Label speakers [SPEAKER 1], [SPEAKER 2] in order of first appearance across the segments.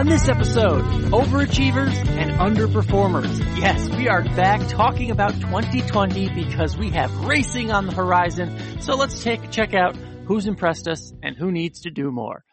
[SPEAKER 1] On this episode, overachievers and underperformers. Yes, we are back talking about 2020 because we have racing on the horizon. So let's take check out who's impressed us and who needs to do more.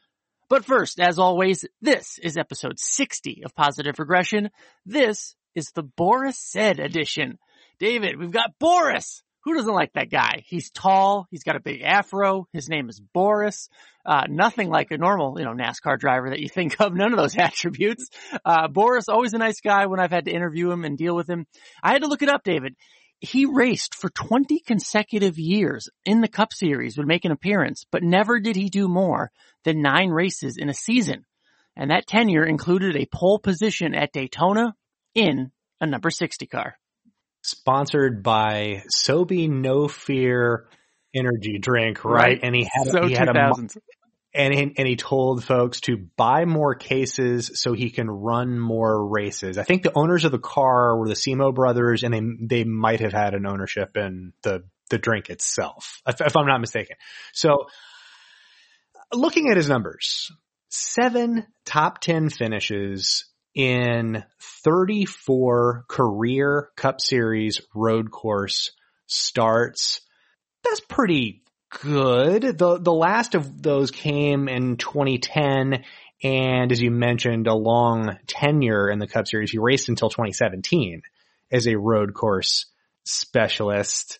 [SPEAKER 1] But first, as always, this is episode 60 of Positive Regression. This is the Boris Said edition. David, we've got Boris. Who doesn't like that guy? He's tall. He's got a big afro. His name is Boris. Uh, nothing like a normal, you know, NASCAR driver that you think of. None of those attributes. Uh, Boris, always a nice guy when I've had to interview him and deal with him. I had to look it up, David. He raced for 20 consecutive years in the Cup Series, would make an appearance, but never did he do more than nine races in a season. And that tenure included a pole position at Daytona in a number 60 car
[SPEAKER 2] sponsored by Sobe No Fear energy drink, right? right.
[SPEAKER 1] And he had so he had a
[SPEAKER 2] and he, and he told folks to buy more cases so he can run more races. I think the owners of the car were the Simo brothers, and they they might have had an ownership in the the drink itself, if, if I'm not mistaken. So, looking at his numbers, seven top ten finishes in 34 career Cup Series road course starts. That's pretty good. The the last of those came in 2010 and as you mentioned a long tenure in the Cup Series. He raced until 2017 as a road course specialist.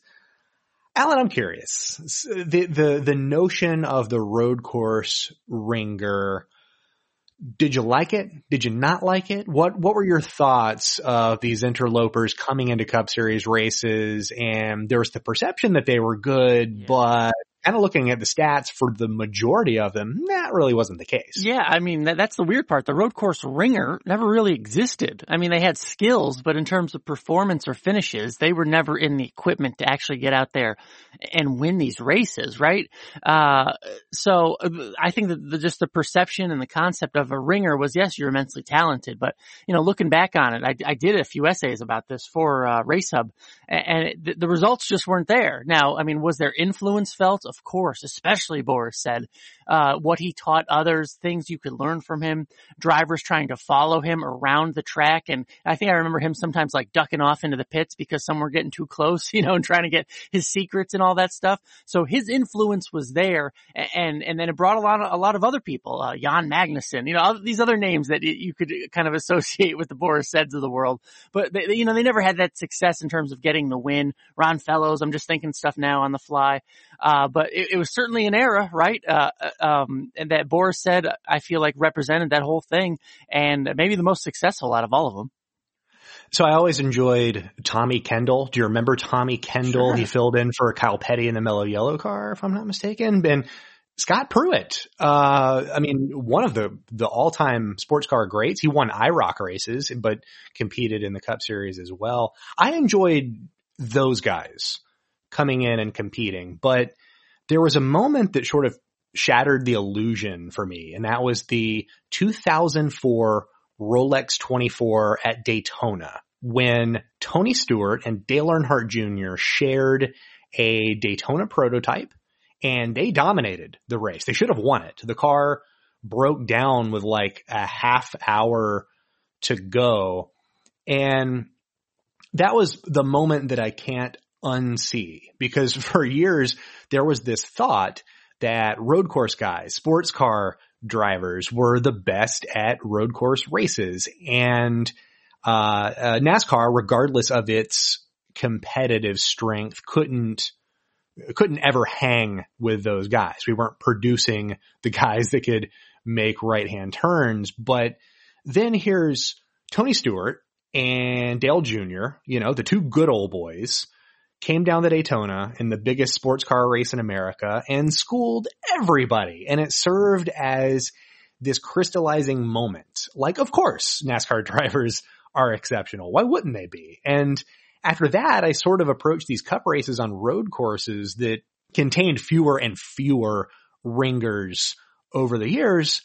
[SPEAKER 2] Alan, I'm curious. The the the notion of the road course ringer did you like it? Did you not like it? What what were your thoughts of these interlopers coming into Cup Series races? And there was the perception that they were good, yeah. but kind of looking at the stats for the majority of them, that really wasn't the case.
[SPEAKER 1] Yeah, I mean, that, that's the weird part. The road course ringer never really existed. I mean, they had skills, but in terms of performance or finishes, they were never in the equipment to actually get out there and win these races, right? Uh, so uh, I think that the, just the perception and the concept of a ringer was, yes, you're immensely talented, but, you know, looking back on it, I, I did a few essays about this for, uh, Race Hub and it, the, results just weren't there. Now, I mean, was there influence felt? Of course, especially Boris Said, uh, what he taught others, things you could learn from him, drivers trying to follow him around the track. And I think I remember him sometimes like ducking off into the pits because some were getting too close, you know, and trying to get his secrets and all that stuff. So his influence was there. And, and then it brought a lot of, a lot of other people, uh, Jan Magnussen, you know, these other names that you could kind of associate with the Boris Saids of the world. But they, you know, they never had that success in terms of getting the win. Ron Fellows, I'm just thinking stuff now on the fly. Uh, but it, it, was certainly an era, right? Uh, uh, um, and that Boris Said, I feel like represented that whole thing and maybe the most successful out of all of them.
[SPEAKER 2] So I always enjoyed Tommy Kendall. Do you remember Tommy Kendall? Sure. He filled in for Kyle Petty in the Mellow Yellow car, if I'm not mistaken. And Scott Pruett, uh, I mean, one of the, the all-time sports car greats. He won IROC races, but competed in the Cup Series as well. I enjoyed those guys coming in and competing, but there was a moment that sort of shattered the illusion for me, and that was the 2004 Rolex 24 at Daytona when Tony Stewart and Dale Earnhardt Jr. shared a Daytona prototype and they dominated the race. They should have won it. The car broke down with like a half hour to go. And that was the moment that I can't unsee because for years there was this thought that road course guys, sports car drivers were the best at road course races and uh, uh, NASCAR, regardless of its competitive strength, couldn't couldn't ever hang with those guys. We weren't producing the guys that could make right hand turns. But then here's Tony Stewart and Dale Jr., you know, the two good old boys came down to Daytona in the biggest sports car race in America and schooled everybody. And it served as this crystallizing moment. Like, of course, NASCAR drivers are exceptional. Why wouldn't they be? And after that, I sort of approached these cup races on road courses that contained fewer and fewer ringers over the years,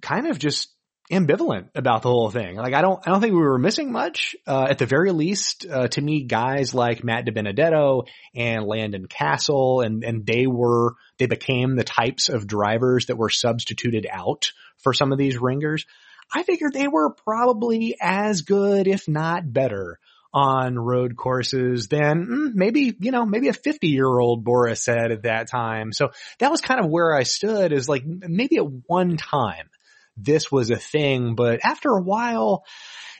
[SPEAKER 2] kind of just ambivalent about the whole thing. Like I don't, I don't think we were missing much. Uh, at the very least, uh, to me, guys like Matt DiBenedetto and Landon Cassill and, and they were, they became the types of drivers that were substituted out for some of these ringers. I figured they were probably as good, if not better on road courses than mm, maybe, you know, maybe a 50 year old Boris Said at that time. So that was kind of where I stood is like maybe at one time this was a thing, but after a while,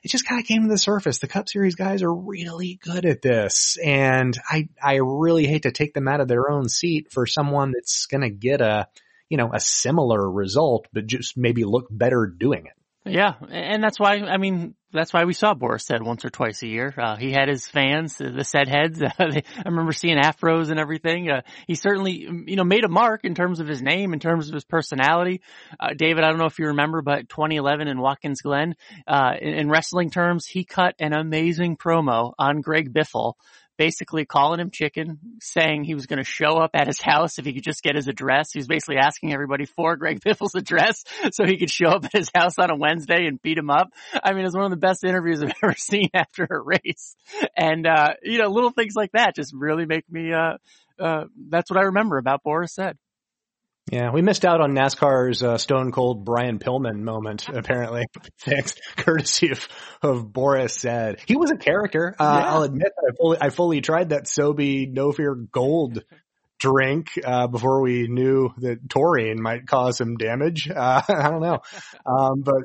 [SPEAKER 2] it just kind of came to the surface. The Cup Series guys are really good at this. And I, I really hate to take them out of their own seat for someone that's going to get a, you know, a similar result, but just maybe look better doing it.
[SPEAKER 1] Yeah, and that's why I mean that's why we saw Boris Said once or twice a year. Uh, he had his fans, the Said heads. I remember seeing afros and everything. Uh, he certainly, you know, made a mark in terms of his name, in terms of his personality. Uh, David, I don't know if you remember, but 2011 in Watkins Glen, uh, in, in wrestling terms, he cut an amazing promo on Greg Biffle basically calling him chicken, saying he was going to show up at his house if he could just get his address. He was basically asking everybody for Greg Biffle's address so he could show up at his house on a Wednesday and beat him up. I mean, it's one of the best interviews I've ever seen after a race. And, uh, you know, little things like that just really make me, uh, uh, that's what I remember about Boris Said.
[SPEAKER 2] Yeah, we missed out on NASCAR's uh, Stone Cold Brian Pillman moment, apparently, thanks, courtesy of, of Boris Said. He was a character. Uh, yeah. I'll admit that I fully, I fully tried that Sobe No Fear Gold drink, uh, before we knew that taurine might cause some damage. Uh, I don't know. Um, but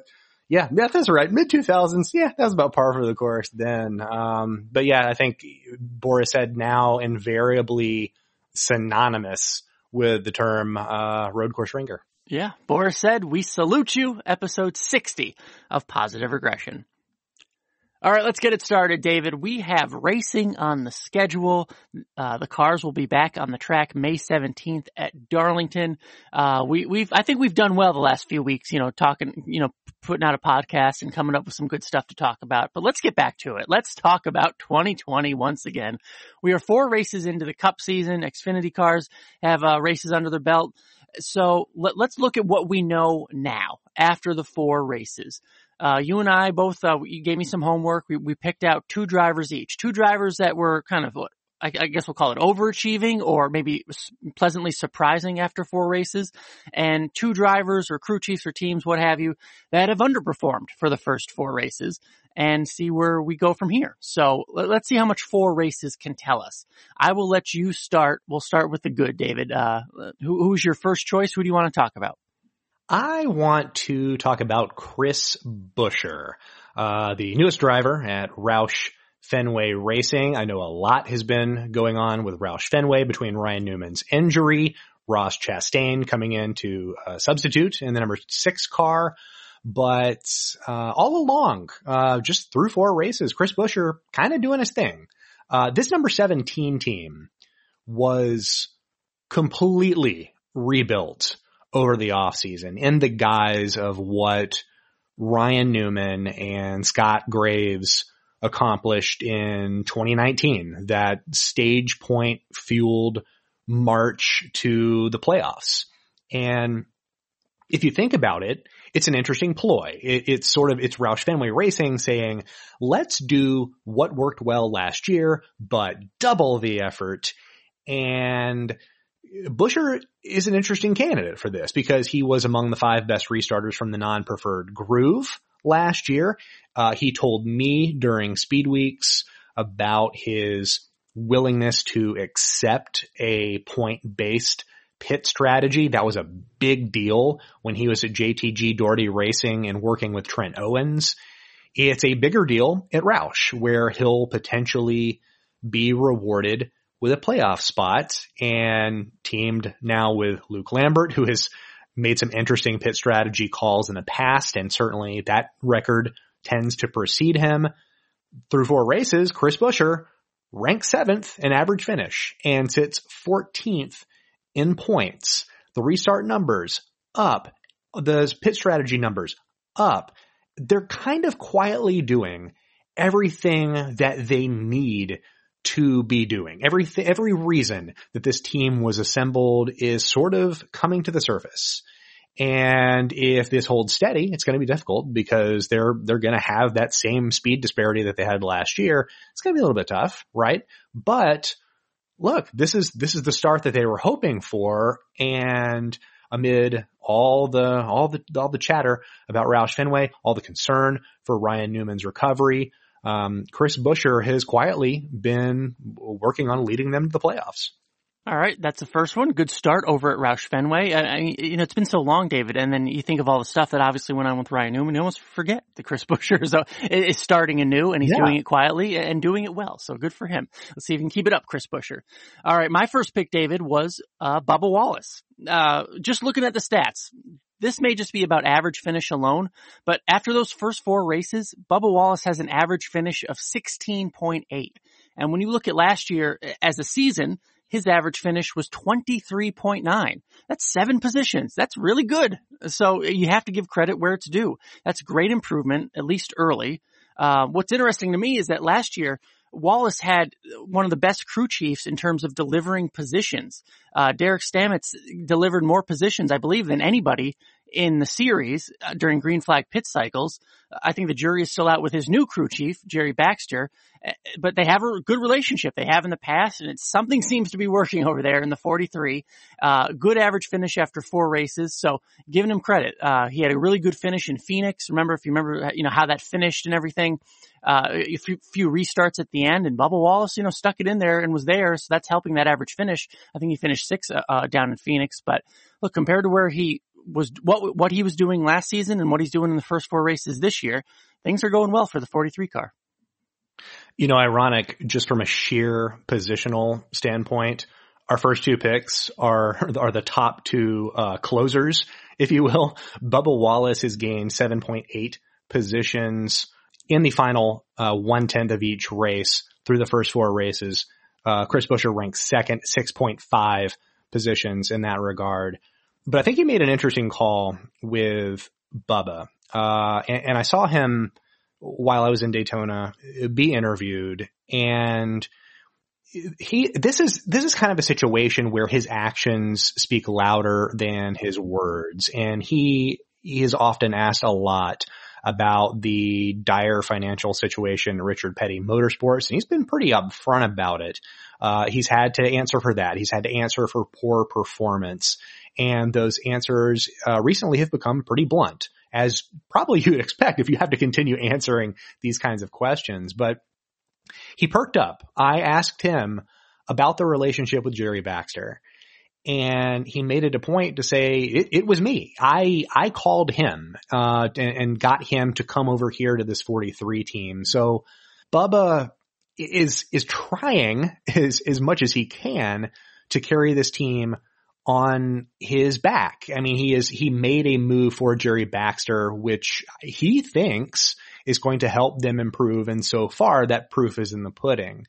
[SPEAKER 2] yeah, yeah, that's right. Mid 2000s. Yeah, that was about par for the course then. Um, but yeah, I think Boris Said now invariably synonymous with the term uh, road course ringer.
[SPEAKER 1] Yeah, Boris Said, we salute you, episode 60 of Positive Regression. All right, let's get it started, David. We have racing on the schedule. Uh, the cars will be back on the track May 17th at Darlington. Uh, we, we've, I think we've done well the last few weeks, you know, talking, you know, putting out a podcast and coming up with some good stuff to talk about. But let's get back to it. Let's talk about 2020 once again. We are four races into the cup season. Xfinity cars have, uh, races under their belt. So let, us look at what we know now after the four races uh, you and I both, uh, you gave me some homework. We, we picked out two drivers each, two drivers that were kind of, I, I guess we'll call it overachieving or maybe pleasantly surprising after four races and two drivers or crew chiefs or teams, what have you, that have underperformed for the first four races and see where we go from here. So let's see how much four races can tell us. I will let you start. We'll start with the good, David. Uh, who, who's your first choice? Who do you want to talk about?
[SPEAKER 2] I want to talk about Chris Buescher, uh, the newest driver at Roush Fenway Racing. I know a lot has been going on with Roush Fenway between Ryan Newman's injury, Ross Chastain coming in to uh, substitute in the number six car. But uh, all along, uh, just through four races, Chris Buescher kind of doing his thing. Uh, this number 17 team was completely rebuilt over the offseason in the guise of what Ryan Newman and Scott Graves accomplished in 2019, that stage point fueled march to the playoffs. And if you think about it, it's an interesting ploy. It, it's sort of, it's Roush Fenway Racing saying, let's do what worked well last year, but double the effort. And Buescher is an interesting candidate for this because he was among the five best restarters from the non-preferred groove last year. Uh, he told me during speed weeks about his willingness to accept a point based pit strategy. That was a big deal when he was at JTG Daugherty Racing and working with Trent Owens. It's a bigger deal at Roush where he'll potentially be rewarded with a playoff spot and teamed now with Luke Lambert, who has made some interesting pit strategy calls in the past. And certainly that record tends to precede him through four races. Chris Buescher ranks seventh in average finish and sits 14th in points. The restart numbers up. The pit strategy numbers up. They're kind of quietly doing everything that they need to be doing. Every, every reason that this team was assembled is sort of coming to the surface. And if this holds steady, it's going to be difficult because they're, they're going to have that same speed disparity that they had last year. It's going to be a little bit tough, right? But look, this is, this is the start that they were hoping for. And amid all the, all the, all the chatter about Roush Fenway, all the concern for Ryan Newman's recovery, um, Chris Buescher has quietly been working on leading them to the playoffs.
[SPEAKER 1] All right, that's the first one. Good start over at Roush Fenway. I, I, you know, it's been so long, David, and then you think of all the stuff that obviously went on with Ryan Newman. You almost forget that Chris Buescher is, uh, is starting anew, and he's yeah. doing it quietly and doing it well. So good for him. Let's see if he can keep it up, Chris Buescher. All right, my first pick, David, was uh, Bubba Wallace. Uh, just looking at the stats, this may just be about average finish alone, but after those first four races, Bubba Wallace has an average finish of 16.8. And when you look at last year as a season, his average finish was 23.9. That's seven positions. That's really good. So you have to give credit where it's due. That's great improvement, at least early. Uh, what's interesting to me is that last year, Wallace had one of the best crew chiefs in terms of delivering positions. Uh, Derek Stamets delivered more positions, I believe, than anybody in the series uh, during green flag pit cycles. I think the jury is still out with his new crew chief, Jerry Baxter, uh, but they have a good relationship. They have in the past, and something seems to be working over there in the 43. Uh, good average finish after four races, so giving him credit. Uh, he had a really good finish in Phoenix. Remember, if you remember, uh, you know how that finished and everything. Uh, a few, few restarts at the end, and Bubba Wallace, you know, stuck it in there and was there, so that's helping that average finish. I think he finished six down in Phoenix, but look, compared to where he was what what he was doing last season and what he's doing in the first four races this year, things are going well for the 43 car.
[SPEAKER 2] You know, ironic just from a sheer positional standpoint, our first two picks are are the top two uh, closers, if you will. Bubba Wallace has gained 7.8 positions in the final uh, one tenth of each race through the first four races. Uh, Chris Buescher ranks second, 6.5 positions in that regard. But I think he made an interesting call with Bubba. Uh, and, and I saw him while I was in Daytona be interviewed and he this is this is kind of a situation where his actions speak louder than his words and he he is often asked a lot about the dire financial situation Richard Petty Motorsports and he's been pretty upfront about it. Uh, he's had to answer for that. He's had to answer for poor performance and those answers uh, recently have become pretty blunt, as probably you would expect if you have to continue answering these kinds of questions. But he perked up. I asked him about the relationship with Jerry Baxter. And he made it a point to say it, it was me. I I called him uh, and, and got him to come over here to this 43 team. So Bubba is is trying as as much as he can to carry this team on his back. I mean, he is, he made a move for Jerry Baxter, which he thinks is going to help them improve. And so far that proof is in the pudding.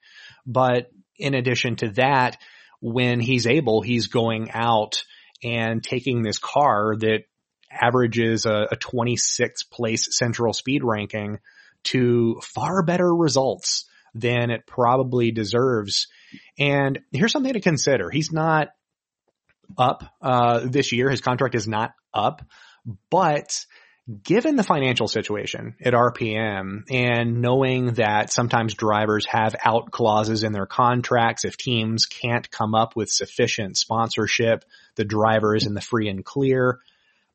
[SPEAKER 2] But in addition to that, when he's able, he's going out and taking this car that averages a, a 26th place central speed ranking to far better results than it probably deserves. And here's something to consider. He's not up uh, this year. His contract is not up, but given the financial situation at RPM and knowing that sometimes drivers have out clauses in their contracts if teams can't come up with sufficient sponsorship, the driver is in the free and clear.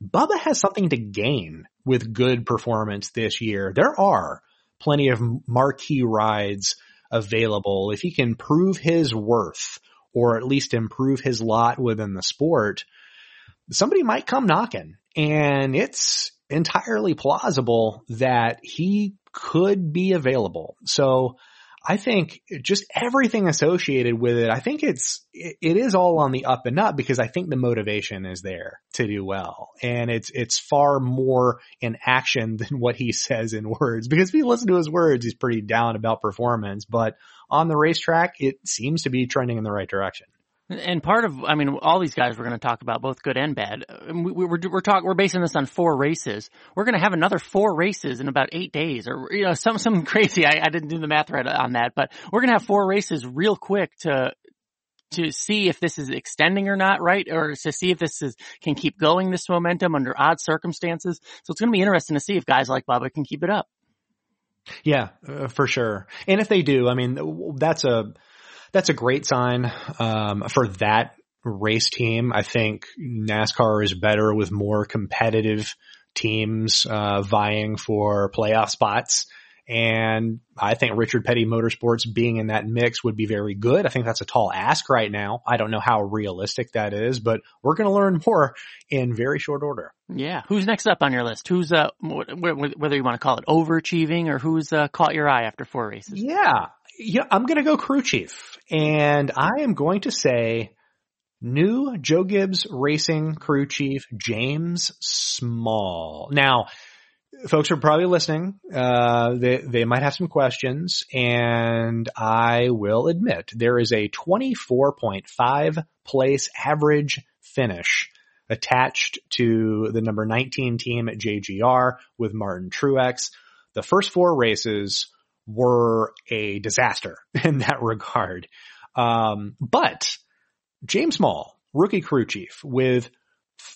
[SPEAKER 2] Bubba has something to gain with good performance this year. There are plenty of marquee rides available. If he can prove his worth or at least improve his lot within the sport, somebody might come knocking. And it's entirely plausible that he could be available. So I think just everything associated with it, I think it's, it is all on the up and up because I think the motivation is there to do well. And it's, it's far more in action than what he says in words because if you listen to his words, he's pretty down about performance, but on the racetrack, it seems to be trending in the right direction.
[SPEAKER 1] And part of, I mean, all these guys we're going to talk about, both good and bad. We, we, we're we're we're basing this on four races. We're going to have another four races in about eight days, or you know, some some crazy. I, I didn't do the math right on that, but we're going to have four races real quick to to see if this is extending or not, right? Or to see if this is, can keep going this momentum under odd circumstances. So it's going to be interesting to see if guys like Bubba can keep it up.
[SPEAKER 2] Yeah, uh, for sure. And if they do, I mean, that's a, that's a great sign, um, for that race team. I think NASCAR is better with more competitive teams, uh, vying for playoff spots. And I think Richard Petty Motorsports being in that mix would be very good. I think that's a tall ask right now. I don't know how realistic that is, but we're going to learn more in very short order.
[SPEAKER 1] Yeah. Who's next up on your list? Who's, uh, whether you want to call it overachieving or who's, uh, caught your eye after four races?
[SPEAKER 2] Yeah. Yeah. I'm going to go crew chief and I am going to say new Joe Gibbs racing crew chief, James Small. Now, folks are probably listening. Uh, they, they might have some questions and I will admit there is a 24.5 place average finish attached to the number 19 team at JGR with Martin Truex. The first four races were a disaster in that regard. Um, but James Small, rookie crew chief with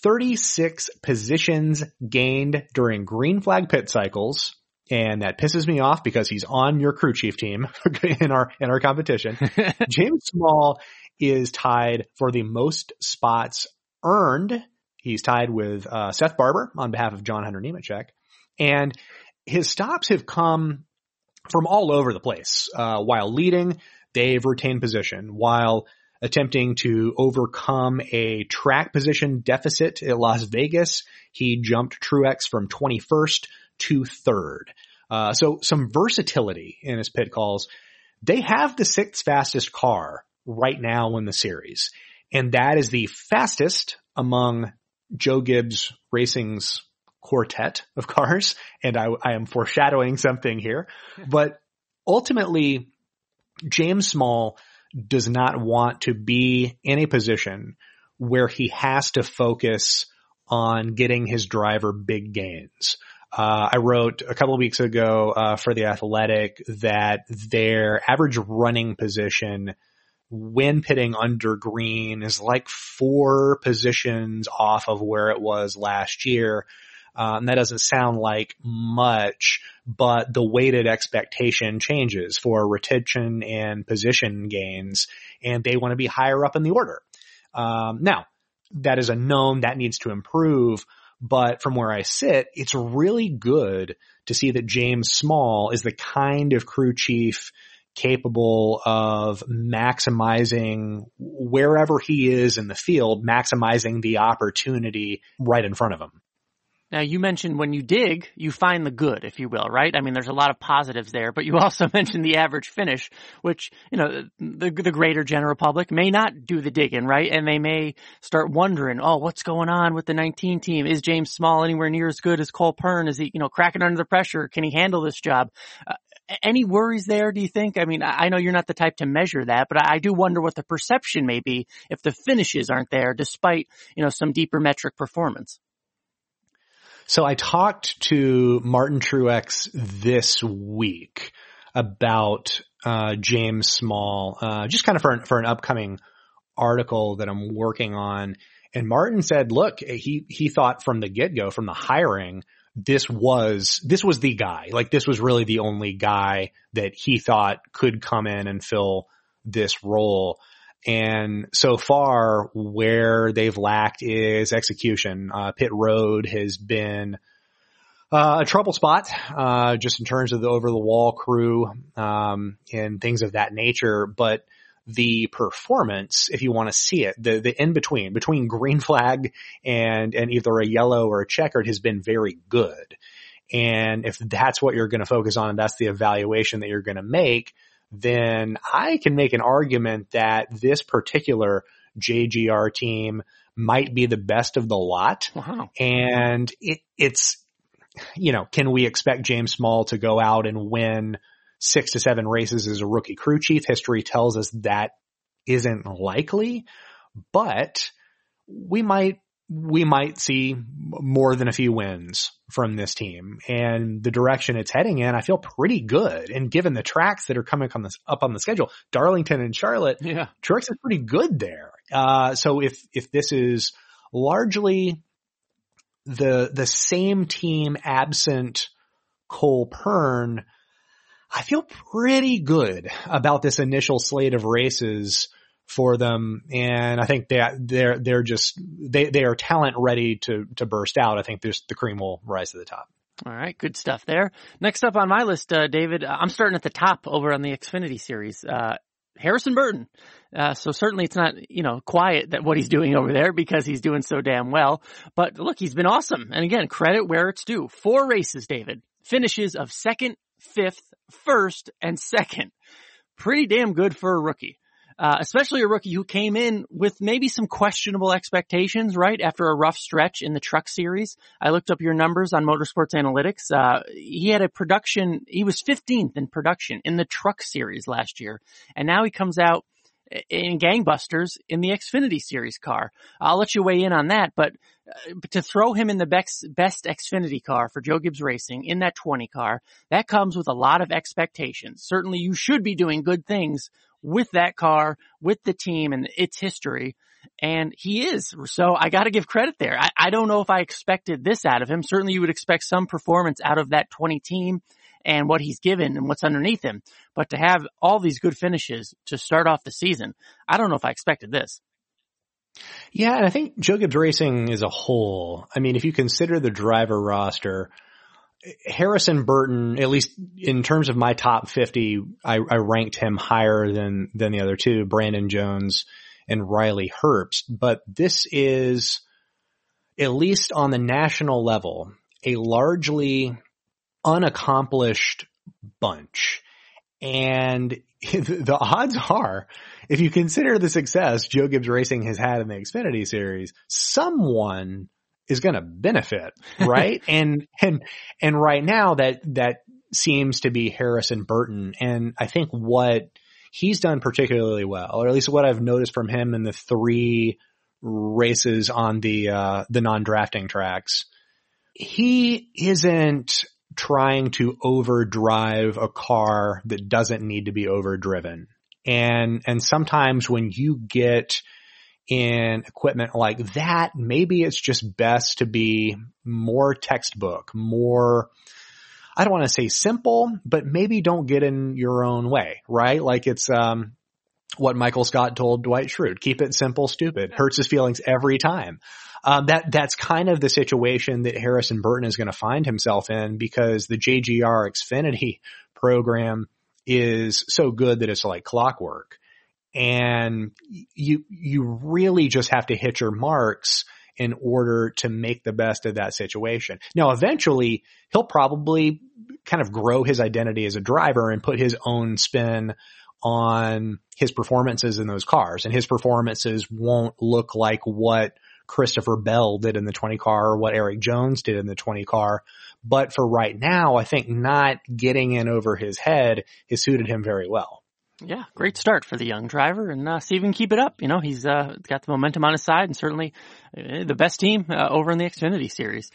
[SPEAKER 2] 36 positions gained during green flag pit cycles. And that pisses me off because he's on your crew chief team in our, in our competition. James Small is tied for the most spots earned. He's tied with, uh, Seth Barbour on behalf of John Hunter Nemechek. And his stops have come from all over the place. Uh, while leading, they've retained position. While attempting to overcome a track position deficit at Las Vegas. He jumped Truex from 21st to 3rd. Uh, so some versatility in his pit calls. They have the sixth fastest car right now in the series. And that is the fastest among Joe Gibbs Racing's quartet of cars. And I, I am foreshadowing something here, but ultimately James Small does not want to be in a position where he has to focus on getting his driver big gains. Uh, I wrote a couple of weeks ago uh, for the Athletic that their average running position when pitting under green is like four positions off of where it was last year. Um, that doesn't sound like much, but the weighted expectation changes for retention and position gains, and they want to be higher up in the order. Um, now, that is a known that needs to improve, but from where I sit, it's really good to see that James Small is the kind of crew chief capable of maximizing wherever he is in the field, maximizing the opportunity right in front of him.
[SPEAKER 1] Now you mentioned when you dig, you find the good, if you will, right? I mean, there's a lot of positives there, but you also mentioned the average finish, which, you know, the, the greater general public may not do the digging, right? And they may start wondering, oh, what's going on with the 19 team? Is James Small anywhere near as good as Cole Pearn? Is he, you know, cracking under the pressure? Can he handle this job? Uh, any worries there, do you think? I mean, I know you're not the type to measure that, but I do wonder what the perception may be if the finishes aren't there despite, you know, some deeper metric performance.
[SPEAKER 2] So I talked to Martin Truex this week about uh, James Small, uh, just kind of for an, for an upcoming article that I'm working on. And Martin said, look, he, he thought from the get go, from the hiring, this was, this was the guy. Like this was really the only guy that he thought could come in and fill this role. And so far, where they've lacked is execution. Uh, pit road has been uh, a trouble spot, uh, just in terms of the over the wall crew, um, and things of that nature. But the performance, if you want to see it, the, the in between, between green flag and, and either a yellow or a checkered has been very good. And if that's what you're going to focus on and that's the evaluation that you're going to make, then I can make an argument that this particular JGR team might be the best of the lot.
[SPEAKER 1] Wow.
[SPEAKER 2] And it, it's, you know, can we expect James Small to go out and win six to seven races as a rookie crew chief? History tells us that isn't likely, but we might we might see more than a few wins from this team and the direction it's heading in, I feel pretty good. And given the tracks that are coming on this, up on the schedule, Darlington and Charlotte,
[SPEAKER 1] yeah,
[SPEAKER 2] Truex is pretty good there. Uh, so if, if this is largely the, the same team absent Cole Pearn, I feel pretty good about this initial slate of races for them. And I think that they're, they're just, they, they are talent ready to, to burst out. I think there's the cream will rise to the top.
[SPEAKER 1] All right, good stuff there. Next up on my list, uh, David, I'm starting at the top over on the Xfinity series. Uh, Harrison Burton. Uh, so certainly it's not, you know, quiet that what he's doing over there because he's doing so damn well. But look, he's been awesome. And again, credit where it's due. Four races, David. Finishes of second, fifth, first, and second. Pretty damn good for a rookie uh, especially a rookie who came in with maybe some questionable expectations, right? After a rough stretch in the truck series. I looked up your numbers on Motorsports Analytics. Uh, he had a production, he was 15th in production in the truck series last year. And now he comes out in gangbusters in the Xfinity series car. I'll let you weigh in on that, but, uh, to throw him in the best, best Xfinity car for Joe Gibbs Racing in that 20 car, that comes with a lot of expectations. Certainly you should be doing good things with that car, with the team and its history. And he is. So I got to give credit there. I, I don't know if I expected this out of him. Certainly you would expect some performance out of that 20 team and what he's given and what's underneath him. But to have all these good finishes to start off the season, I don't know if I expected this.
[SPEAKER 2] Yeah, and I think Joe Gibbs Racing as a whole, I mean, if you consider the driver roster, Harrison Burton, at least in terms of my top 50, I, I, ranked him higher than, than the other two, Brandon Jones and Riley Herbst. But this is, at least on the national level, a largely unaccomplished bunch. And the odds are, if you consider the success Joe Gibbs Racing has had in the Xfinity series, someone is going to benefit, right? and, and, and right now that, that seems to be Harrison Burton. And I think what he's done particularly well, or at least what I've noticed from him in the three races on the, uh, the non-drafting tracks, he isn't trying to overdrive a car that doesn't need to be overdriven. And, and sometimes when you get in equipment like that, maybe it's just best to be more textbook, more, I don't want to say simple, but maybe don't get in your own way, right? Like it's, um, what Michael Scott told Dwight Schrute, keep it simple, stupid, hurts his feelings every time. Um, that, that's kind of the situation that Harrison Burton is going to find himself in because the JGR Xfinity program is so good that it's like clockwork and you, you really just have to hit your marks in order to make the best of that situation. Now, eventually he'll probably kind of grow his identity as a driver and put his own spin on his performances in those cars and his performances won't look like what Christopher Bell did in the 20 car or what Erik Jones did in the 20 car. But for right now, I think not getting in over his head has suited him very well.
[SPEAKER 1] Yeah, great start for the young driver, and uh, see if he can keep it up. You know, he's uh, got the momentum on his side, and certainly uh, the best team uh, over in the Xfinity Series.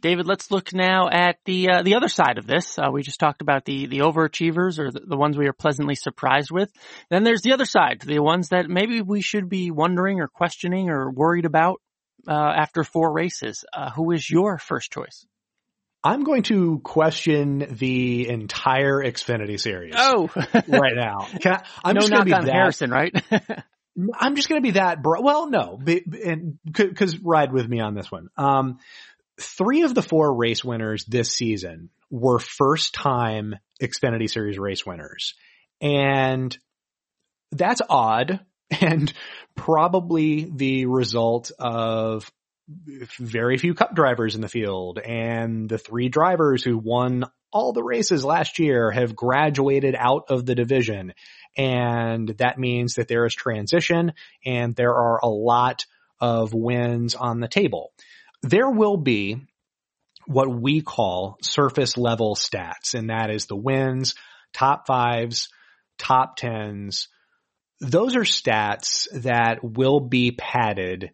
[SPEAKER 1] David, let's look now at the uh, the other side of this. Uh, we just talked about the the overachievers or the, the, ones we are pleasantly surprised with. Then there's the other side, the ones that maybe we should be wondering or questioning or worried about after four races. who is your first choice?
[SPEAKER 2] I'm going to question the entire Xfinity series.
[SPEAKER 1] Oh,
[SPEAKER 2] right now. I,
[SPEAKER 1] am no
[SPEAKER 2] just
[SPEAKER 1] going
[SPEAKER 2] to be
[SPEAKER 1] on
[SPEAKER 2] that,
[SPEAKER 1] Harrison, right?
[SPEAKER 2] I'm just going to be that bro. Well, no, because ride with me on this one. Um, three of the four race winners this season were first time Xfinity series race winners. And that's odd and probably the result of very few cup drivers in the field and the three drivers who won all the races last year have graduated out of the division. And that means that there is transition and there are a lot of wins on the table. There will be what we call surface level stats, and that is the wins, top fives, top tens. Those are stats that will be padded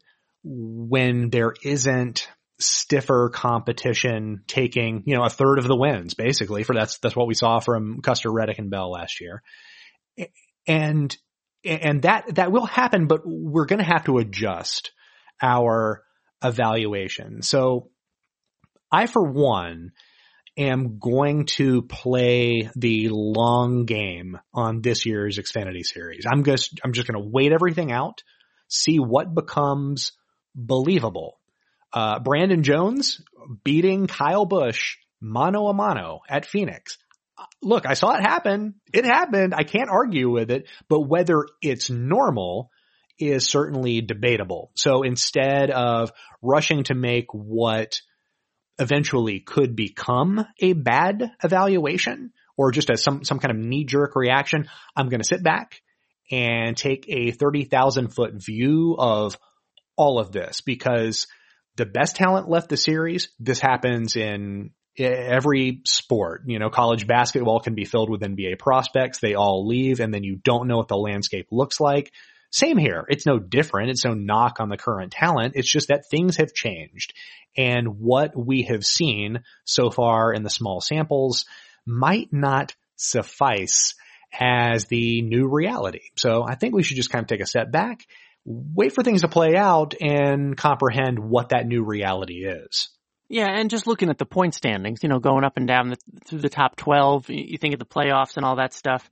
[SPEAKER 2] when there isn't stiffer competition taking, you know, a third of the wins basically for that's, that's what we saw from Custer, Reddick and Bell last year. And, and that, that will happen, but we're going to have to adjust our evaluation. So I, for one, am going to play the long game on this year's Xfinity series. I'm just, I'm just going to wait everything out, see what becomes believable. Uh, Brandon Jones beating Kyle Busch mano a mano at Phoenix. Look, I saw it happen. It happened. I can't argue with it, but whether it's normal is certainly debatable. So instead of rushing to make what eventually could become a bad evaluation or just as some, some kind of knee jerk reaction, I'm going to sit back and take a 30,000 foot view of all of this because the best talent left the series. This happens in every sport. You know, college basketball can be filled with NBA prospects. They all leave and then you don't know what the landscape looks like. Same here. It's no different. It's no knock on the current talent. It's just that things have changed and what we have seen so far in the small samples might not suffice as the new reality. So I think we should just kind of take a step back, wait for things to play out and comprehend what that new reality is.
[SPEAKER 1] Yeah, and just looking at the point standings, you know, going up and down the, through the top 12, you think of the playoffs and all that stuff,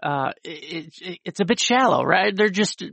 [SPEAKER 1] uh, it, it, it's a bit shallow, right? They're just,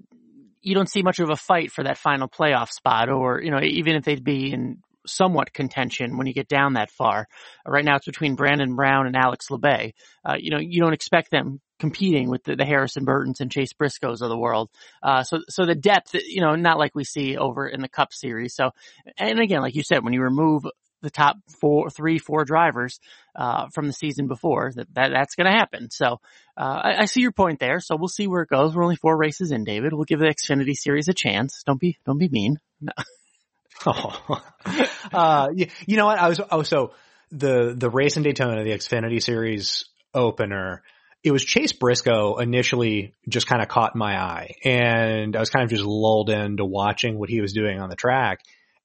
[SPEAKER 1] you don't see much of a fight for that final playoff spot or, you know, even if they'd be in somewhat contention when you get down that far. Right now it's between Brandon Brown and Alex Labbe. Uh, you know, you don't expect them competing with the, the Harrison Burtons and Chase Briscoes of the world. Uh, so, so the depth, you know, not like we see over in the Cup Series. So, and again, like you said, when you remove the top four, three, four drivers uh, from the season before, that, that that's going to happen. So uh, I, I, see your point there. So we'll see where it goes. We're only four races in, David. We'll give the Xfinity Series a chance. Don't be don't be mean. No.
[SPEAKER 2] Oh, uh, you, you know what? I was, oh, so the, the race in Daytona, the Xfinity series opener, it was Chase Briscoe initially just kind of caught my eye and I was kind of just lulled into watching what he was doing on the track.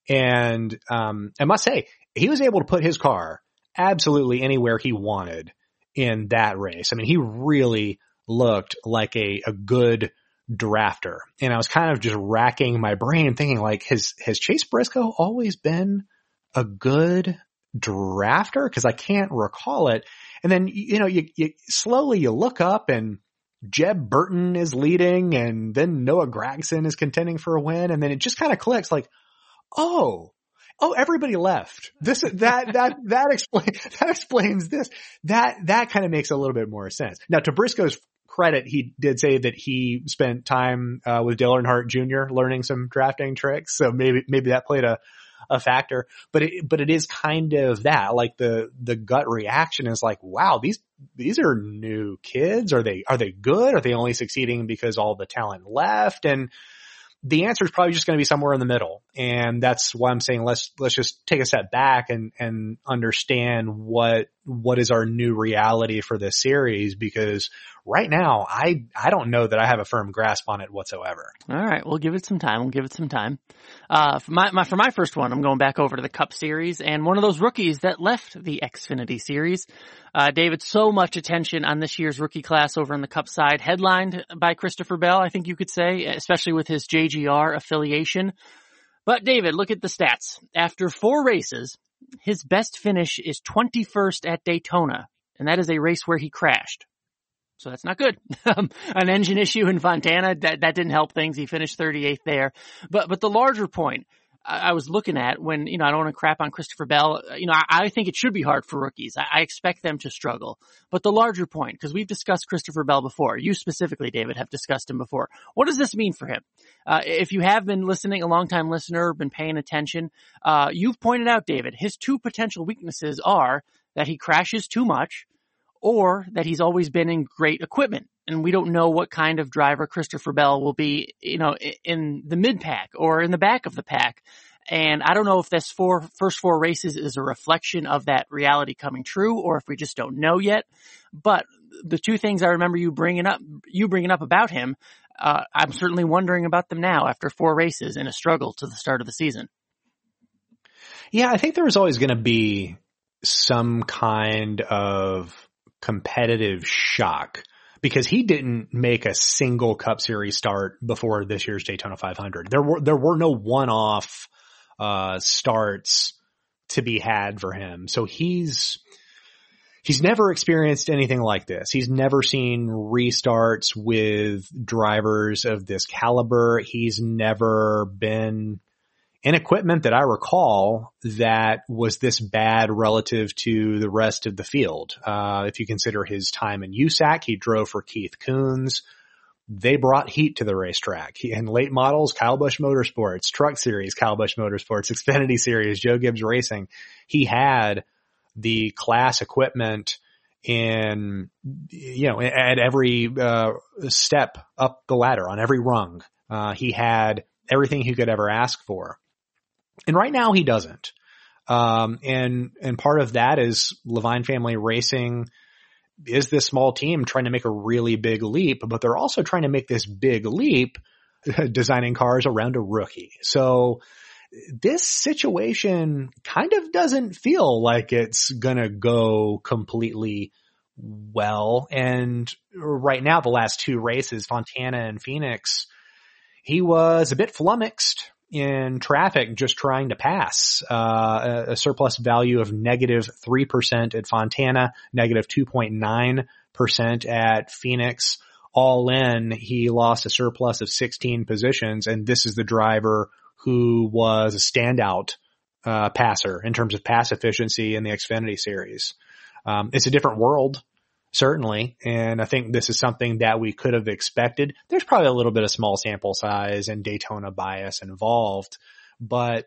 [SPEAKER 2] And, um, I must say he was able to put his car absolutely anywhere he wanted in that race. I mean, he really looked like a, a good drafter. And I was kind of just racking my brain thinking like, has, has Chase Briscoe always been a good drafter? Cause I can't recall it. And then, you know, you, you slowly you look up and Jeb Burton is leading and then Noah Gragson is contending for a win. And then it just kind of clicks like, oh, oh, everybody left. This, that, that, that explains, that explains this. That, that kind of makes a little bit more sense. Now to Briscoe's credit, he did say that he spent time uh, with Dale Earnhardt Jr. learning some drafting tricks. So maybe maybe that played a a factor. But it, but it is kind of that like the the gut reaction is like, wow, these these are new kids. Are they are they good? Are they only succeeding because all the talent left? And the answer is probably just going to be somewhere in the middle. And that's why I'm saying let's, let's just take a step back and, and understand what, what is our new reality for this series because right now I, I don't know that I have a firm grasp on it whatsoever.
[SPEAKER 1] All right. We'll give it some time. We'll give it some time. Uh, for my, my, for my first one, I'm going back over to the Cup series and one of those rookies that left the Xfinity series. Uh, David, so much attention on this year's rookie class over on the Cup side, headlined by Christopher Bell, I think you could say, especially with his JGR affiliation. But David, look at the stats. After four races, his best finish is 21st at Daytona, and that is a race where he crashed. So that's not good. Um, an engine issue in Fontana, that, that didn't help things. He finished 38th there. But, but the larger point, I was looking at when, you know, I don't want to crap on Christopher Bell. You know, I, I think it should be hard for rookies. I, I expect them to struggle. But the larger point, because we've discussed Christopher Bell before, you specifically, David, have discussed him before. What does this mean for him? Uh, if you have been listening, a long time listener, been paying attention, uh, you've pointed out, David, his two potential weaknesses are that he crashes too much or that he's always been in great equipment and we don't know what kind of driver Christopher Bell will be, you know, in the mid pack or in the back of the pack. And I don't know if this four, first four races is a reflection of that reality coming true or if we just don't know yet. But the two things I remember you bringing up, you bringing up about him, uh, I'm certainly wondering about them now after four races and a struggle to the start of the season.
[SPEAKER 2] Yeah, I think there was always going to be some kind of competitive shock because he didn't make a single Cup Series start before this year's Daytona 500. There were there were no one-off uh, starts to be had for him. So he's he's never experienced anything like this. He's never seen restarts with drivers of this caliber. He's never been in equipment that I recall that was this bad relative to the rest of the field. Uh, if you consider his time in USAC, he drove for Keith Kunz. They brought heat to the racetrack. He, in late models, Kyle Busch Motorsports, Truck Series, Kyle Busch Motorsports, Xfinity Series, Joe Gibbs Racing. He had the class equipment in, you know, at every, uh, step up the ladder on every rung. Uh, he had everything he could ever ask for. And right now he doesn't. Um, and, and part of that is Leavine Family Racing is this small team trying to make a really big leap, but they're also trying to make this big leap designing cars around a rookie. So this situation kind of doesn't feel like it's gonna go completely well. And right now, the last two races, Fontana and Phoenix, he was a bit flummoxed in traffic just trying to pass. Uh, a, surplus value of negative 3% at Fontana, negative 2.9% at Phoenix. All in, he lost a surplus of 16 positions, and this is the driver who was a standout uh, passer in terms of pass efficiency in the Xfinity series. Um, it's a different world certainly. And I think this is something that we could have expected. There's probably a little bit of small sample size and Daytona bias involved, but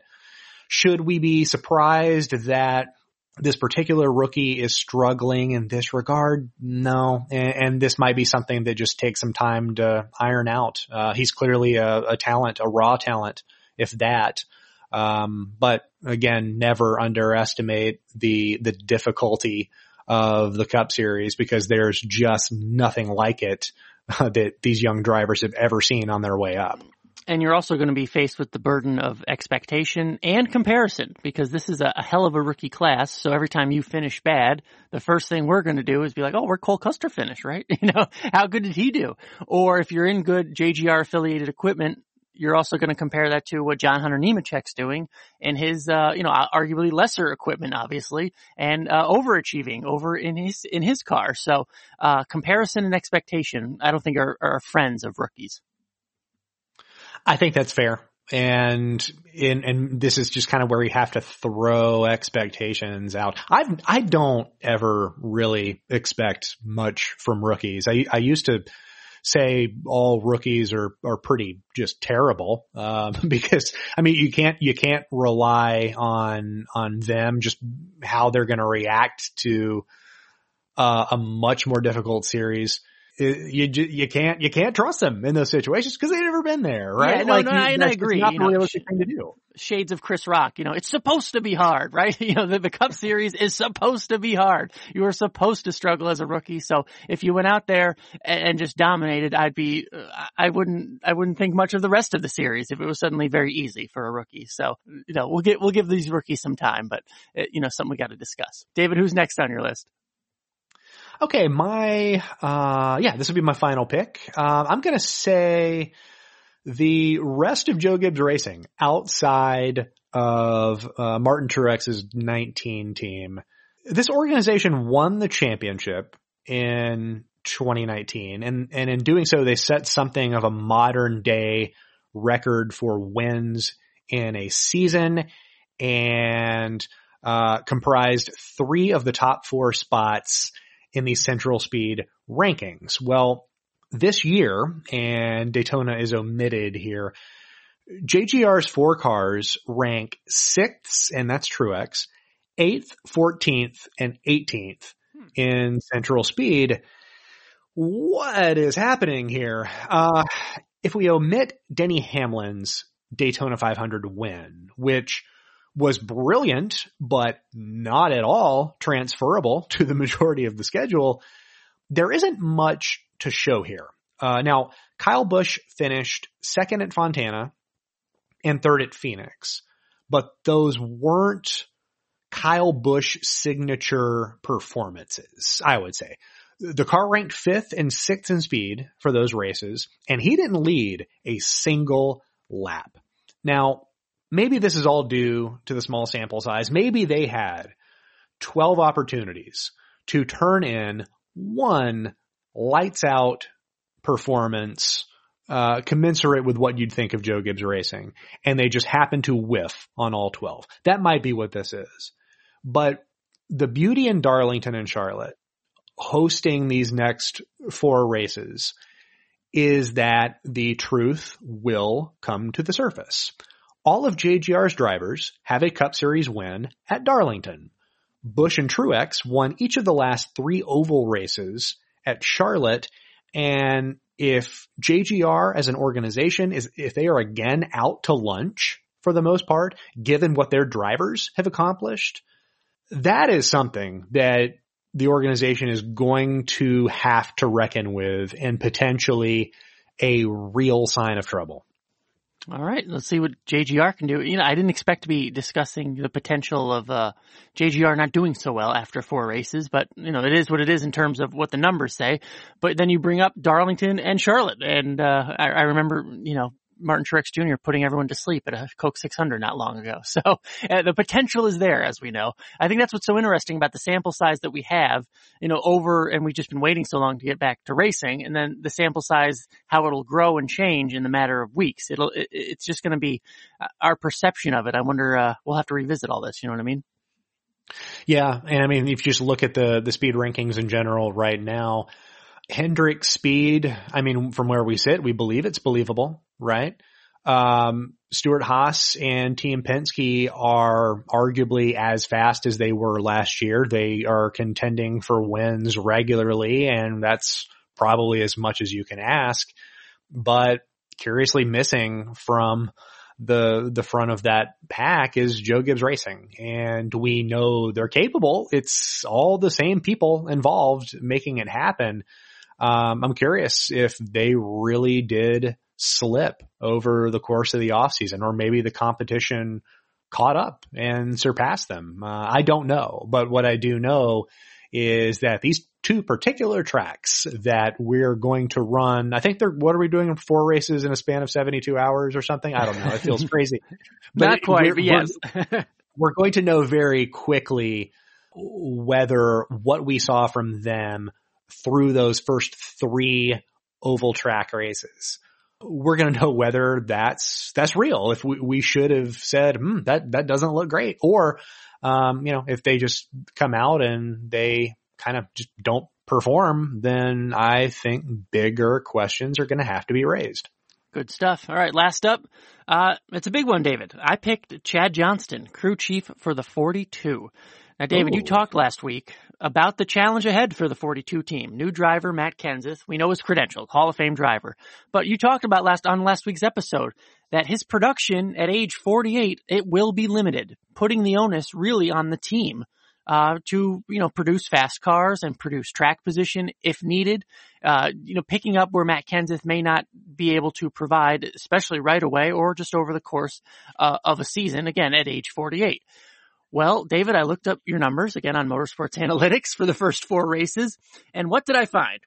[SPEAKER 2] should we be surprised that this particular rookie is struggling in this regard? No. And, and this might be something that just takes some time to iron out. Uh, he's clearly a, a, talent, a raw talent, if that. Um, but again, never underestimate the, the difficulty of the Cup Series because there's just nothing like it uh, that these young drivers have ever seen on their way up.
[SPEAKER 1] And you're also going to be faced with the burden of expectation and comparison because this is a, a, hell of a rookie class. So every time you finish bad, the first thing we're going to do is be like, oh, where Cole Custer finished, right? You know, how good did he do? Or if you're in good JGR affiliated equipment, you're also going to compare that to what John Hunter Nemechek's doing in his, uh, you know, arguably lesser equipment, obviously, and uh, overachieving over in his in his car. So uh, comparison and expectation, I don't think are, are friends of rookies.
[SPEAKER 2] I think that's fair. And in, and this is just kind of where we have to throw expectations out. I I don't ever really expect much from rookies. I I used to say all rookies are are pretty just terrible um, because I mean you can't you can't rely on on them just how they're going to react to uh, a much more difficult series you you can't you can't trust them in those situations because they've never been there, right?
[SPEAKER 1] Yeah, no,
[SPEAKER 2] like,
[SPEAKER 1] no, I, and I agree.
[SPEAKER 2] Not
[SPEAKER 1] you
[SPEAKER 2] realistic thing to do.
[SPEAKER 1] Shades of Chris Rock, you know, it's supposed to be hard, right? You know, the, the Cup Series is supposed to be hard. You are supposed to struggle as a rookie. So if you went out there and, and just dominated, I'd be, I wouldn't, I wouldn't think much of the rest of the series if it was suddenly very easy for a rookie. So you know, we'll get we'll give these rookies some time, but it, you know, something we got to discuss. David, who's next on your list?
[SPEAKER 2] Okay, my uh, yeah, this will be my final pick. Uh, I'm gonna say the rest of Joe Gibbs Racing outside of uh, Martin Truex's 19 team. This organization won the championship in 2019, and and in doing so, they set something of a modern day record for wins in a season, and uh, comprised three of the top four spots in the Central Speed rankings. Well, this year, and Daytona is omitted here, JGR's four cars rank sixth, and that's Truex, eighth, 14th, and 18th hmm. in Central Speed. What is happening here? Uh, if we omit Denny Hamlin's Daytona 500 win, which was brilliant, but not at all transferable to the majority of the schedule, there isn't much to show here. Uh, now, Kyle Busch finished second at Fontana and third at Phoenix, but those weren't Kyle Busch signature performances, I would say. The car ranked fifth and sixth in speed for those races, and he didn't lead a single lap. Now, maybe this is all due to the small sample size. Maybe they had 12 opportunities to turn in one lights out performance uh, commensurate with what you'd think of Joe Gibbs Racing, and they just happen to whiff on all 12. That might be what this is. But the beauty in Darlington and Charlotte hosting these next four races is that the truth will come to the surface. All of JGR's drivers have a Cup Series win at Darlington. Busch and Truex won each of the last three oval races at Charlotte. And if JGR as an organization is, if they are again out to lunch for the most part, given what their drivers have accomplished, that is something that the organization is going to have to reckon with and potentially a real sign of trouble.
[SPEAKER 1] All right, let's see what JGR can do. You know, I didn't expect to be discussing the potential of uh, JGR not doing so well after four races, but you know, it is what it is in terms of what the numbers say. But then you bring up Darlington and Charlotte, and uh, I, I remember, you know, Martin Truex Jr. putting everyone to sleep at a Coke 600 not long ago. So uh, the potential is there, as we know. I think that's what's so interesting about the sample size that we have, you know, over, and we've just been waiting so long to get back to racing, and then the sample size, how it'll grow and change in the matter of weeks. It'll, it, it's just going to be uh, our perception of it. I wonder, uh, we'll have to revisit all this. You know what I mean?
[SPEAKER 2] Yeah, and I mean, if you just look at the the speed rankings in general right now, Hendrick speed, I mean, from where we sit, we believe it's believable, right? Um, Stewart-Haas and Team Penske are arguably as fast as they were last year. They are contending for wins regularly, and that's probably as much as you can ask. But curiously missing from the the front of that pack is Joe Gibbs Racing, and we know they're capable. It's all the same people involved making it happen. Um, I'm curious if they really did slip over the course of the offseason or maybe the competition caught up and surpassed them. Uh, I don't know, but what I do know is that these two particular tracks that we're going to run, I think they're, what are we doing? Four races in a span of 72 hours or something? I don't know. It feels crazy.
[SPEAKER 1] but Not quite, but yes.
[SPEAKER 2] we're, we're going to know very quickly whether what we saw from them through those first three oval track races. We're going to know whether that's, that's real. If we, we should have said, hmm, that, that doesn't look great. Or, um, you know, if they just come out and they kind of just don't perform, then I think bigger questions are going to have to be raised.
[SPEAKER 1] Good stuff. All right, last up, uh, it's a big one, David. I picked Chad Johnston, crew chief for the 42. Now, David, Ooh. you talked last week about the challenge ahead for the 42 team. New driver Matt Kenseth. We know his credential, Hall of Fame driver. But you talked about last on last week's episode that his production at age 48 it will be limited, putting the onus really on the team uh, to you know produce fast cars and produce track position if needed. Uh, you know, picking up where Matt Kenseth may not be able to provide, especially right away or just over the course uh, of a season. Again, at age 48. Well, David, I looked up your numbers again on Motorsports Analytics for the first four races. And what did I find?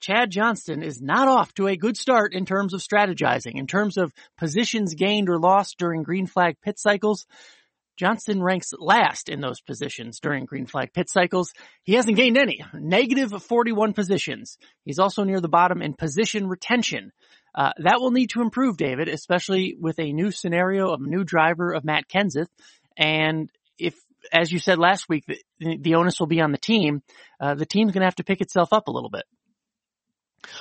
[SPEAKER 1] Chad Johnston is not off to a good start in terms of strategizing, in terms of positions gained or lost during green flag pit cycles. Johnston ranks last in those positions during green flag pit cycles. He hasn't gained any, negative 41 positions. He's also near the bottom in position retention. Uh, that will need to improve, David, especially with a new scenario of a new driver of Matt Kenseth. And if, as you said last week, the, the onus will be on the team, uh, the team's going to have to pick itself up a little bit.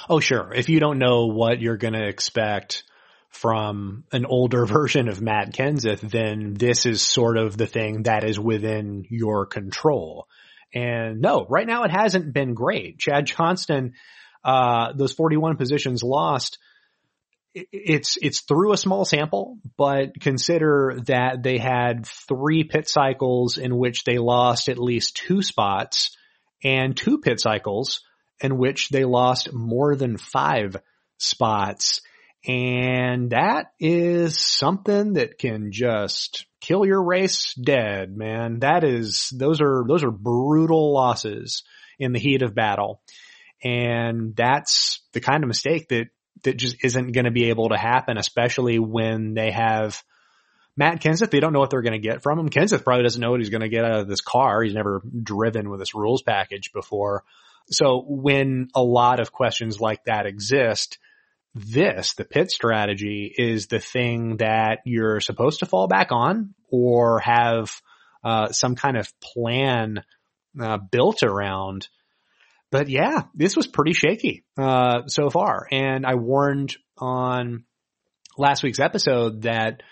[SPEAKER 2] Oh, sure. If you don't know what you're going to expect from an older version of Matt Kenseth, then this is sort of the thing that is within your control. And no, right now it hasn't been great. Chad Johnston, uh, those 41 positions lost it's it's through a small sample, but consider that they had three pit cycles in which they lost at least two spots and two pit cycles in which they lost more than five spots. And that is something that can just kill your race dead, man. That is, those are, those are brutal losses in the heat of battle. And that's the kind of mistake that, that just isn't going to be able to happen, especially when they have Matt Kenseth. They don't know what they're going to get from him. Kenseth probably doesn't know what he's going to get out of this car. He's never driven with this rules package before. So when a lot of questions like that exist, this, the pit strategy is the thing that you're supposed to fall back on or have uh, some kind of plan uh, built around. But yeah, this was pretty shaky uh, so far. And I warned on last week's episode that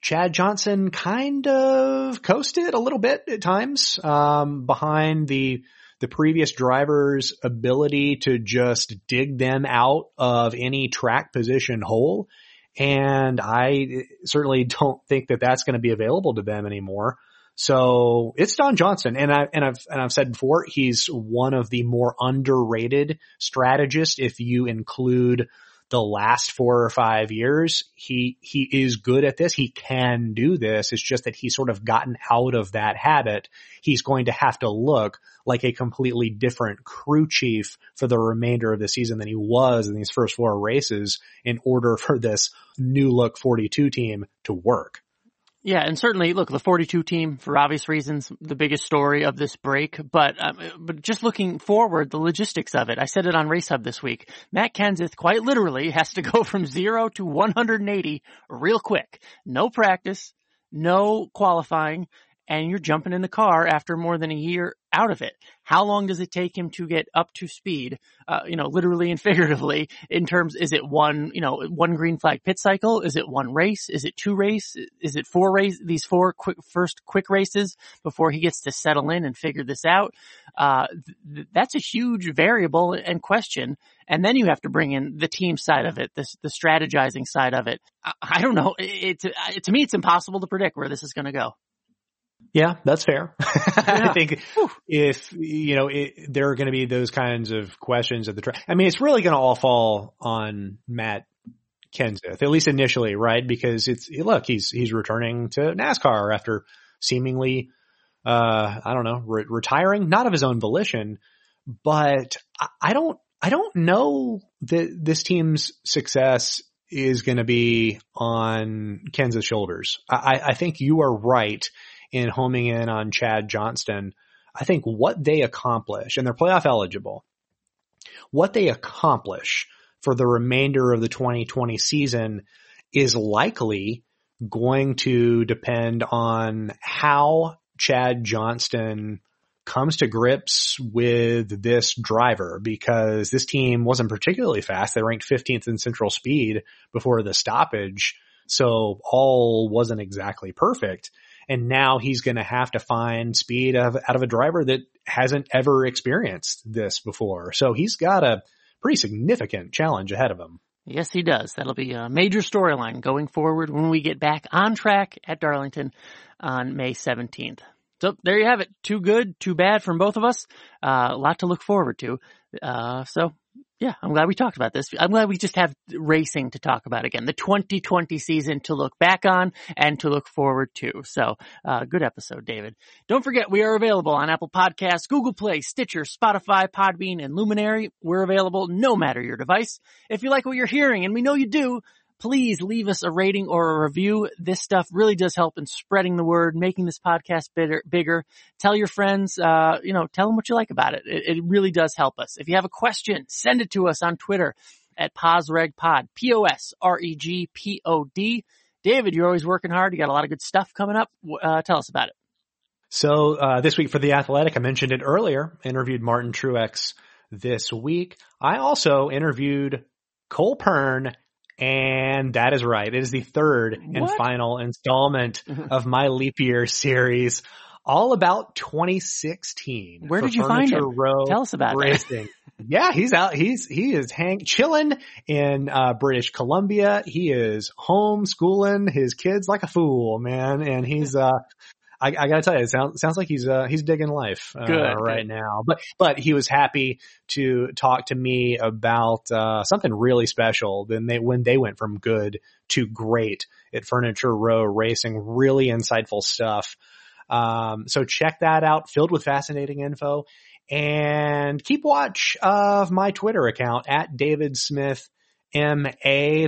[SPEAKER 2] Chad Johnston kind of coasted a little bit at times um, behind the the previous driver's ability to just dig them out of any track position hole. And I certainly don't think that that's going to be available to them anymore. So it's Don Johnston. And I, and I've, and I've said before, he's one of the more underrated strategists if you include the last four or five years. He, he is good at this. He can do this. It's just that he's sort of gotten out of that habit. He's going to have to look like a completely different crew chief for the remainder of the season than he was in these first four races in order for this new look 42 team to work.
[SPEAKER 1] Yeah, and certainly, look, the 42 team, for obvious reasons, the biggest story of this break. But um, but just looking forward, the logistics of it. I said it on Race Hub this week. Matt Kenseth quite literally has to go from zero to 180 real quick. No practice, no qualifying, and you're jumping in the car after more than a year out of it. How long does it take him to get up to speed, uh, you know, literally and figuratively in terms, is it one, you know, one green flag pit cycle? Is it one race? Is it two race? Is it four race, these four quick, first quick races before he gets to settle in and figure this out? Uh, th- that's a huge variable and question. And then you have to bring in the team side of it, the, the strategizing side of it. I, I don't know. It, it, to me, it's impossible to predict where this is going to go.
[SPEAKER 2] Yeah, that's fair. Yeah. I think Whew. if, you know, it, there are going to be those kinds of questions at the track. I mean, it's really going to all fall on Matt Kenseth, at least initially, right? Because it's, look, he's, he's returning to NASCAR after seemingly, uh, I don't know, re- retiring, not of his own volition, but I, I don't, I don't know that this team's success is going to be on Kenseth's shoulders. I, I think you are right in homing in on Chad Johnston, I think what they accomplish, and they're playoff eligible, what they accomplish for the remainder of the 2020 season is likely going to depend on how Chad Johnston comes to grips with this driver because this team wasn't particularly fast. They ranked 15th in central speed before the stoppage. So all wasn't exactly perfect and now he's going to have to find speed of, out of a driver that hasn't ever experienced this before. So he's got a pretty significant challenge ahead of him.
[SPEAKER 1] Yes, he does. That'll be a major storyline going forward when we get back on track at Darlington on May 17th. So there you have it. Too good, too bad from both of us. Uh, a lot to look forward to. Uh, so yeah, I'm glad we talked about this. I'm glad we just have racing to talk about again. The 2020 season to look back on and to look forward to. So, uh, good episode, David. Don't forget we are available on Apple Podcasts, Google Play, Stitcher, Spotify, Podbean, and Luminary. We're available no matter your device. If you like what you're hearing, and we know you do, please leave us a rating or a review. This stuff really does help in spreading the word, making this podcast bigger. bigger. Tell your friends, uh, you know, tell them what you like about it. it. It really does help us. If you have a question, send it to us on Twitter at PosRegPod, P-O-S-R-E-G-P-O-D. David, you're always working hard. You got a lot of good stuff coming up. Uh, tell us about it.
[SPEAKER 2] So, uh, this week for The Athletic, I mentioned it earlier, interviewed Martin Truex this week. I also interviewed Cole Pearn and that is right. It is the third what? and final installment of my leap year series, all about 2016.
[SPEAKER 1] Where did you find him? Row Tell us about racing.
[SPEAKER 2] yeah, he's out. He's he is hang chilling in uh, British Columbia. He is homeschooling his kids like a fool, man, and he's uh I, I gotta tell you, it sounds, sounds like he's, uh, he's digging life, uh,
[SPEAKER 1] Good,
[SPEAKER 2] right
[SPEAKER 1] good.
[SPEAKER 2] now. But, but he was happy to talk to me about, uh, something really special when they, when they went from good to great at Furniture Row Racing. Really insightful stuff. Um, so check that out, filled with fascinating info and keep watch of my Twitter account at David Smith MA.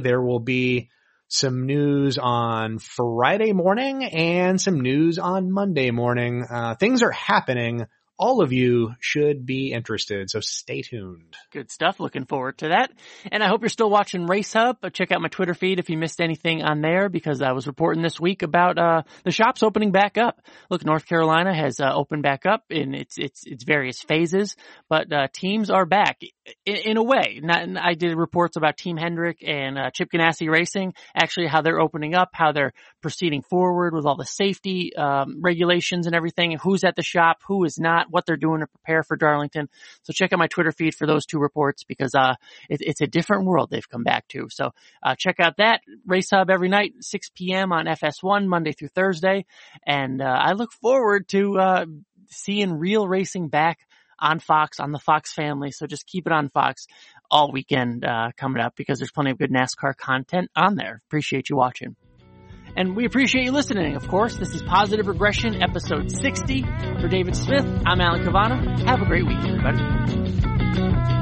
[SPEAKER 2] There will be some news on Friday morning and some news on Monday morning. Uh, things are happening. All of you should be interested, so stay tuned.
[SPEAKER 1] Good stuff. Looking forward to that. And I hope you're still watching Race Hub. Uh, Check out my Twitter feed if you missed anything on there because I was reporting this week about uh, the shops opening back up. Look, North Carolina has uh, opened back up in its its its various phases, but uh, teams are back in, in a way. Not, I did reports about Team Hendrick and uh, Chip Ganassi Racing, actually how they're opening up, how they're proceeding forward with all the safety um, regulations and everything, who's at the shop, who is not, what they're doing to prepare for Darlington. So check out my Twitter feed for those two reports because uh, it, it's a different world they've come back to. So uh, check out that Race Hub every night, 6 p.m. on FS1, Monday through Thursday, and uh, I look forward to uh, seeing real racing back on Fox, on the Fox family. So just keep it on Fox all weekend uh, coming up because there's plenty of good NASCAR content on there. Appreciate you watching. And we appreciate you listening, of course. This is Positive Regression, episode 60. For David Smith, I'm Alan Cavanna. Have a great week, everybody.